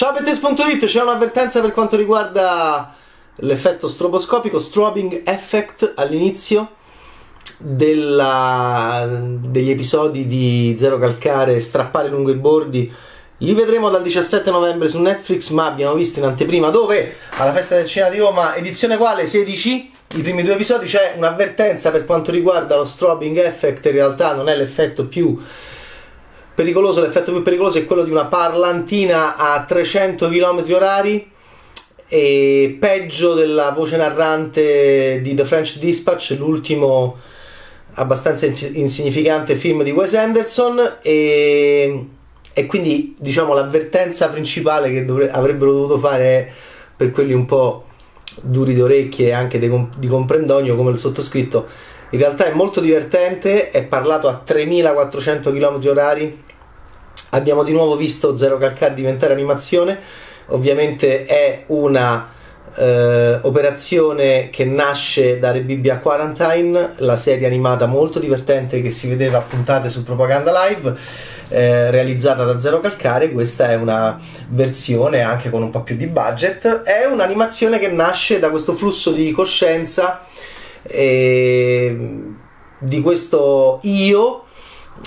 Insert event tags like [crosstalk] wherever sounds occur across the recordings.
Ciao Bettes.it, c'è un'avvertenza per quanto riguarda l'effetto stroboscopico, strobing effect all'inizio della, degli episodi di Zero Calcare strappare lungo i bordi. Li vedremo dal 17 novembre su Netflix, ma abbiamo visto in anteprima dove? Alla festa del cinema di Roma, edizione quale? 16 i primi due episodi c'è un'avvertenza per quanto riguarda lo strobing effect, in realtà non è l'effetto più pericoloso, l'effetto più pericoloso è quello di una parlantina a 300 km orari e peggio della voce narrante di The French Dispatch, l'ultimo abbastanza insignificante film di Wes Anderson e, e quindi diciamo l'avvertenza principale che dovre- avrebbero dovuto fare per quelli un po' duri d'orecchie e anche di comprendogno come il sottoscritto in realtà è molto divertente è parlato a 3400 km orari abbiamo di nuovo visto Zero Calcare diventare animazione ovviamente è una eh, operazione che nasce da Rebibbia Quarantine, la serie animata molto divertente che si vedeva a puntate su Propaganda Live, eh, realizzata da Zero Calcare. Questa è una versione anche con un po' più di budget. È un'animazione che nasce da questo flusso di coscienza eh, di questo io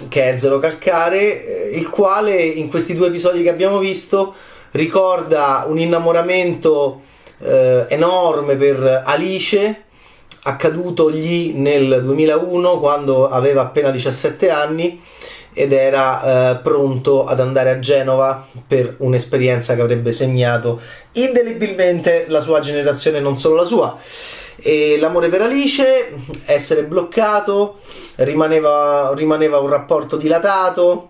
che è Zero Calcare, eh, il quale in questi due episodi che abbiamo visto ricorda un innamoramento eh, enorme per Alice accadutogli nel 2001 quando aveva appena 17 anni ed era eh, pronto ad andare a Genova per un'esperienza che avrebbe segnato indelebilmente la sua generazione, non solo la sua. E l'amore per Alice, essere bloccato, rimaneva, rimaneva un rapporto dilatato.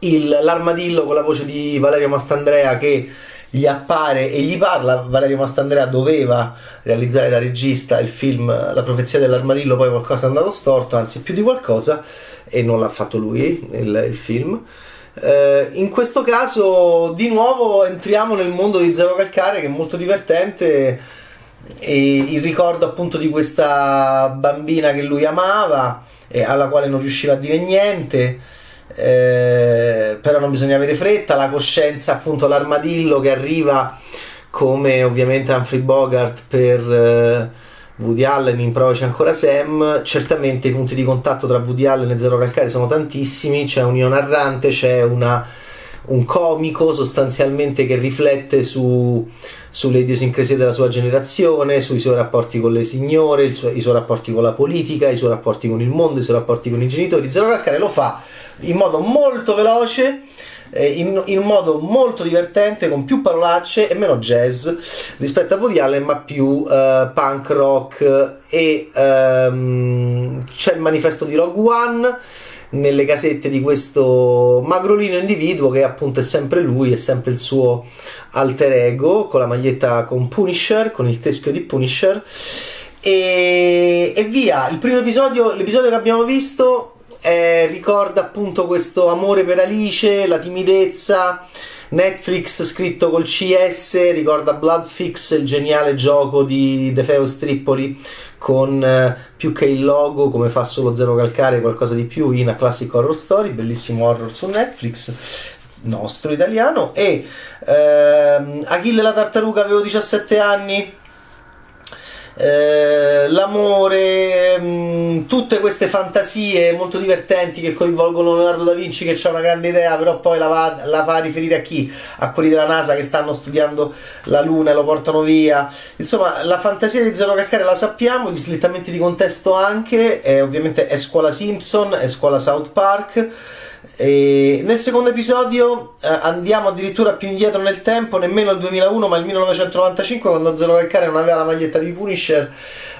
Il, l'armadillo con la voce di Valerio Mastandrea che gli appare e gli parla. Valerio Mastandrea doveva realizzare da regista il film La profezia dell'armadillo, poi qualcosa è andato storto, anzi più di qualcosa, e non l'ha fatto lui il, il film. Eh, in questo caso, di nuovo, entriamo nel mondo di Zero Calcare che è molto divertente. E il ricordo appunto di questa bambina che lui amava e alla quale non riusciva a dire niente eh, però non bisogna avere fretta, la coscienza appunto l'armadillo che arriva come ovviamente Humphrey Bogart per eh, Woody Allen in Provaci ancora Sam, certamente i punti di contatto tra Woody Allen e Zero Calcare sono tantissimi, c'è un io narrante, c'è una, un comico sostanzialmente che riflette su, sulle idiosincrasie della sua generazione, sui suoi rapporti con le signore, suo, i suoi rapporti con la politica, i suoi rapporti con il mondo, i suoi rapporti con i genitori. Zero Calcare lo fa in modo molto veloce. Eh, in, in, modo molto divertente con più parolacce e meno jazz rispetto a Woody Allen ma più uh, punk rock e um, c'è il manifesto di Rogue One nelle casette di questo magrolino individuo che appunto è sempre lui, è sempre il suo alter ego con la maglietta con Punisher, con il teschio di Punisher e, e via, il primo episodio, l'episodio che abbiamo visto eh, ricorda appunto questo amore per Alice, la timidezza. Netflix scritto col CS ricorda Bloodfix, il geniale gioco di The Feus Tripoli con eh, più che il logo, come fa solo Zero Calcare, qualcosa di più in A Classic Horror Story, bellissimo horror su Netflix nostro italiano. E ehm, Achille la tartaruga avevo 17 anni. Eh, l'amore, mh, mm, tutte queste fantasie molto divertenti che coinvolgono Leonardo da Vinci che ha una grande idea, però poi la va, la va, a riferire a chi? A quelli della NASA che stanno studiando la Luna e lo portano via. Insomma, la fantasia di Zero Calcare la sappiamo, gli slittamenti di contesto anche, eh, ovviamente è scuola Simpson, è scuola South Park. E nel secondo episodio eh, andiamo addirittura più indietro nel tempo, nemmeno il 2001 ma il 1995 quando Zero Calcare non aveva la maglietta di Punisher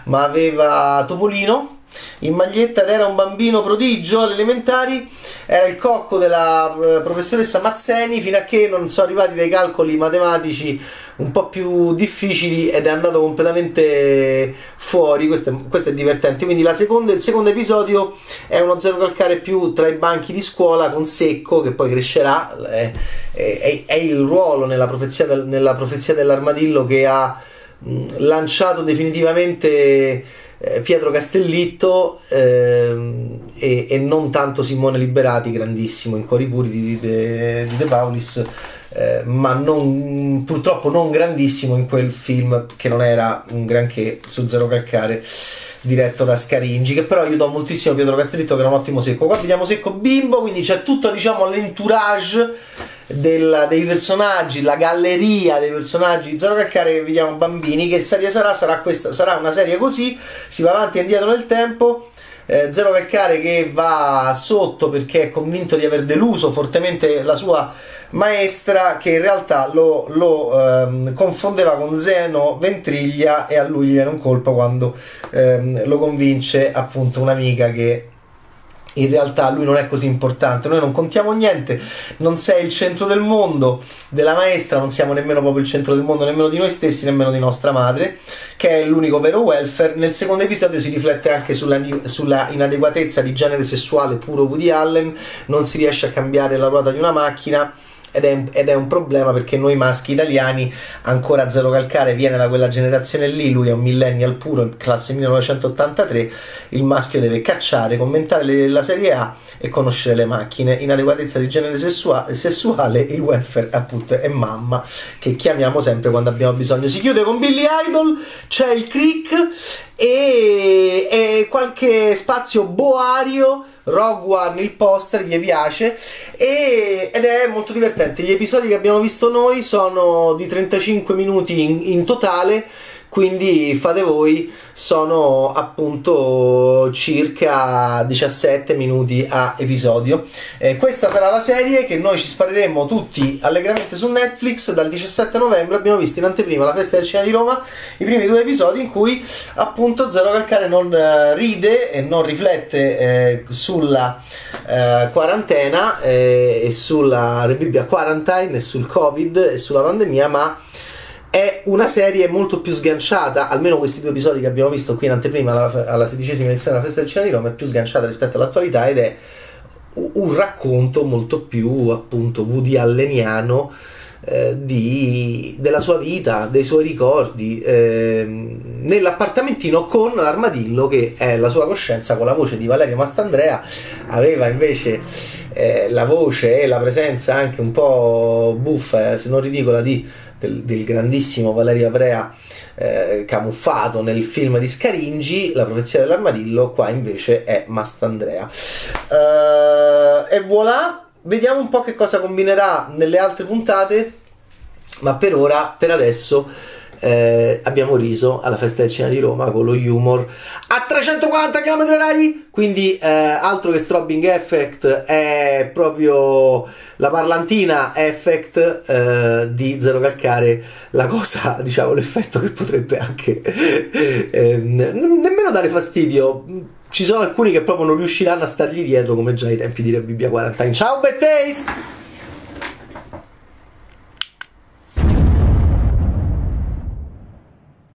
ma aveva Topolino in maglietta ed era un bambino prodigio alle elementari, era il cocco della eh, professoressa Mazzeni fino a che non sono arrivati dei calcoli matematici un po' più difficili ed è andato completamente fuori. Questo è, questo è divertente. Quindi seconda, il secondo episodio è uno zero calcare più tra i banchi di scuola con Secco che poi crescerà. È, è, è il ruolo nella profezia, nella profezia dell'armadillo che ha lanciato definitivamente eh, Pietro Castellitto ehm, e, e, non tanto Simone Liberati, grandissimo in Cuori Puri di, De, di De Paulis eh, ma non, purtroppo non grandissimo in quel film che non era un granché su Zero Calcare diretto da Scaringi che però aiutò moltissimo Pietro Castellitto che era un ottimo secco. Qua vediamo secco bimbo quindi c'è tutto diciamo l'entourage del, dei personaggi, la galleria dei personaggi di Zero Calcare che vediamo bambini. Che serie sarà? Sarà, questa, sarà una serie così, si va avanti e indietro nel tempo. Eh, Zero Calcare che va sotto perché è convinto di aver deluso fortemente la sua maestra che in realtà lo, lo ehm, confondeva con Zeno Ventriglia e a lui gli viene un colpo quando ehm, lo convince appunto un'amica che in realtà lui non è così importante, noi non contiamo niente, non sei il centro del mondo della maestra, non siamo nemmeno proprio il centro del mondo, nemmeno di noi stessi, nemmeno di nostra madre, che è l'unico vero welfare. Nel secondo episodio si riflette anche sulla, sulla inadeguatezza di genere sessuale puro Woody Allen, non si riesce a cambiare la ruota di una macchina ed è, ed è, un problema perché noi maschi italiani ancora zero calcare viene da quella generazione lì lui è un millennial puro classe 1983 il maschio deve cacciare commentare la serie A e conoscere le macchine. Inadeguatezza di genere sessua, sessuale il welfare appunto è mamma che chiamiamo sempre quando abbiamo bisogno. Si chiude con Billy Idol c'è il crick e, e qualche spazio boario Rogue One il poster gli piace. E, ed è molto divertente. Gli episodi che abbiamo visto noi sono di 35 minuti in, in totale quindi fate voi sono appunto circa 17 minuti a episodio. Eh, questa sarà la serie che noi ci spareremo tutti allegramente su Netflix dal 17 novembre. Abbiamo visto in anteprima la festa del cinema di Roma i primi due episodi in cui appunto Zero Calcare non eh, ride e non riflette eh, sulla eh, quarantena eh, e sulla Bibbia Quarantine e sul covid e sulla pandemia ma è una serie molto più sganciata, almeno questi due episodi che abbiamo visto qui in anteprima alla, alla sedicesima edizione della Festa del Cinema di Roma, è più sganciata rispetto all'attualità ed è un racconto molto più appunto Woody Alleniano eh, di, della sua vita, dei suoi ricordi, eh, nell'appartamentino con l'armadillo che è la sua coscienza con la voce di Valerio Mastandrea, aveva invece eh, la voce e la presenza anche un po' buffa, se non ridicola, di del, del grandissimo Valerio Avrea eh, camuffato nel film di Scaringi, La profezia dell'armadillo, qua invece è Mastandrea. Uh, e voilà, vediamo un po' che cosa combinerà nelle altre puntate, ma per ora, per adesso eh, abbiamo riso alla festa del cinema di Roma con lo humor a 340 km orari. Quindi eh, altro che strobing effect è proprio la parlantina effect eh, di Zero Calcare la cosa [laughs] diciamo l'effetto che potrebbe anche [laughs] ehm, nemmeno dare fastidio. Ci sono alcuni che proprio non riusciranno a stargli dietro come già ai tempi di Re Bibbia 40 ciao Bad Taste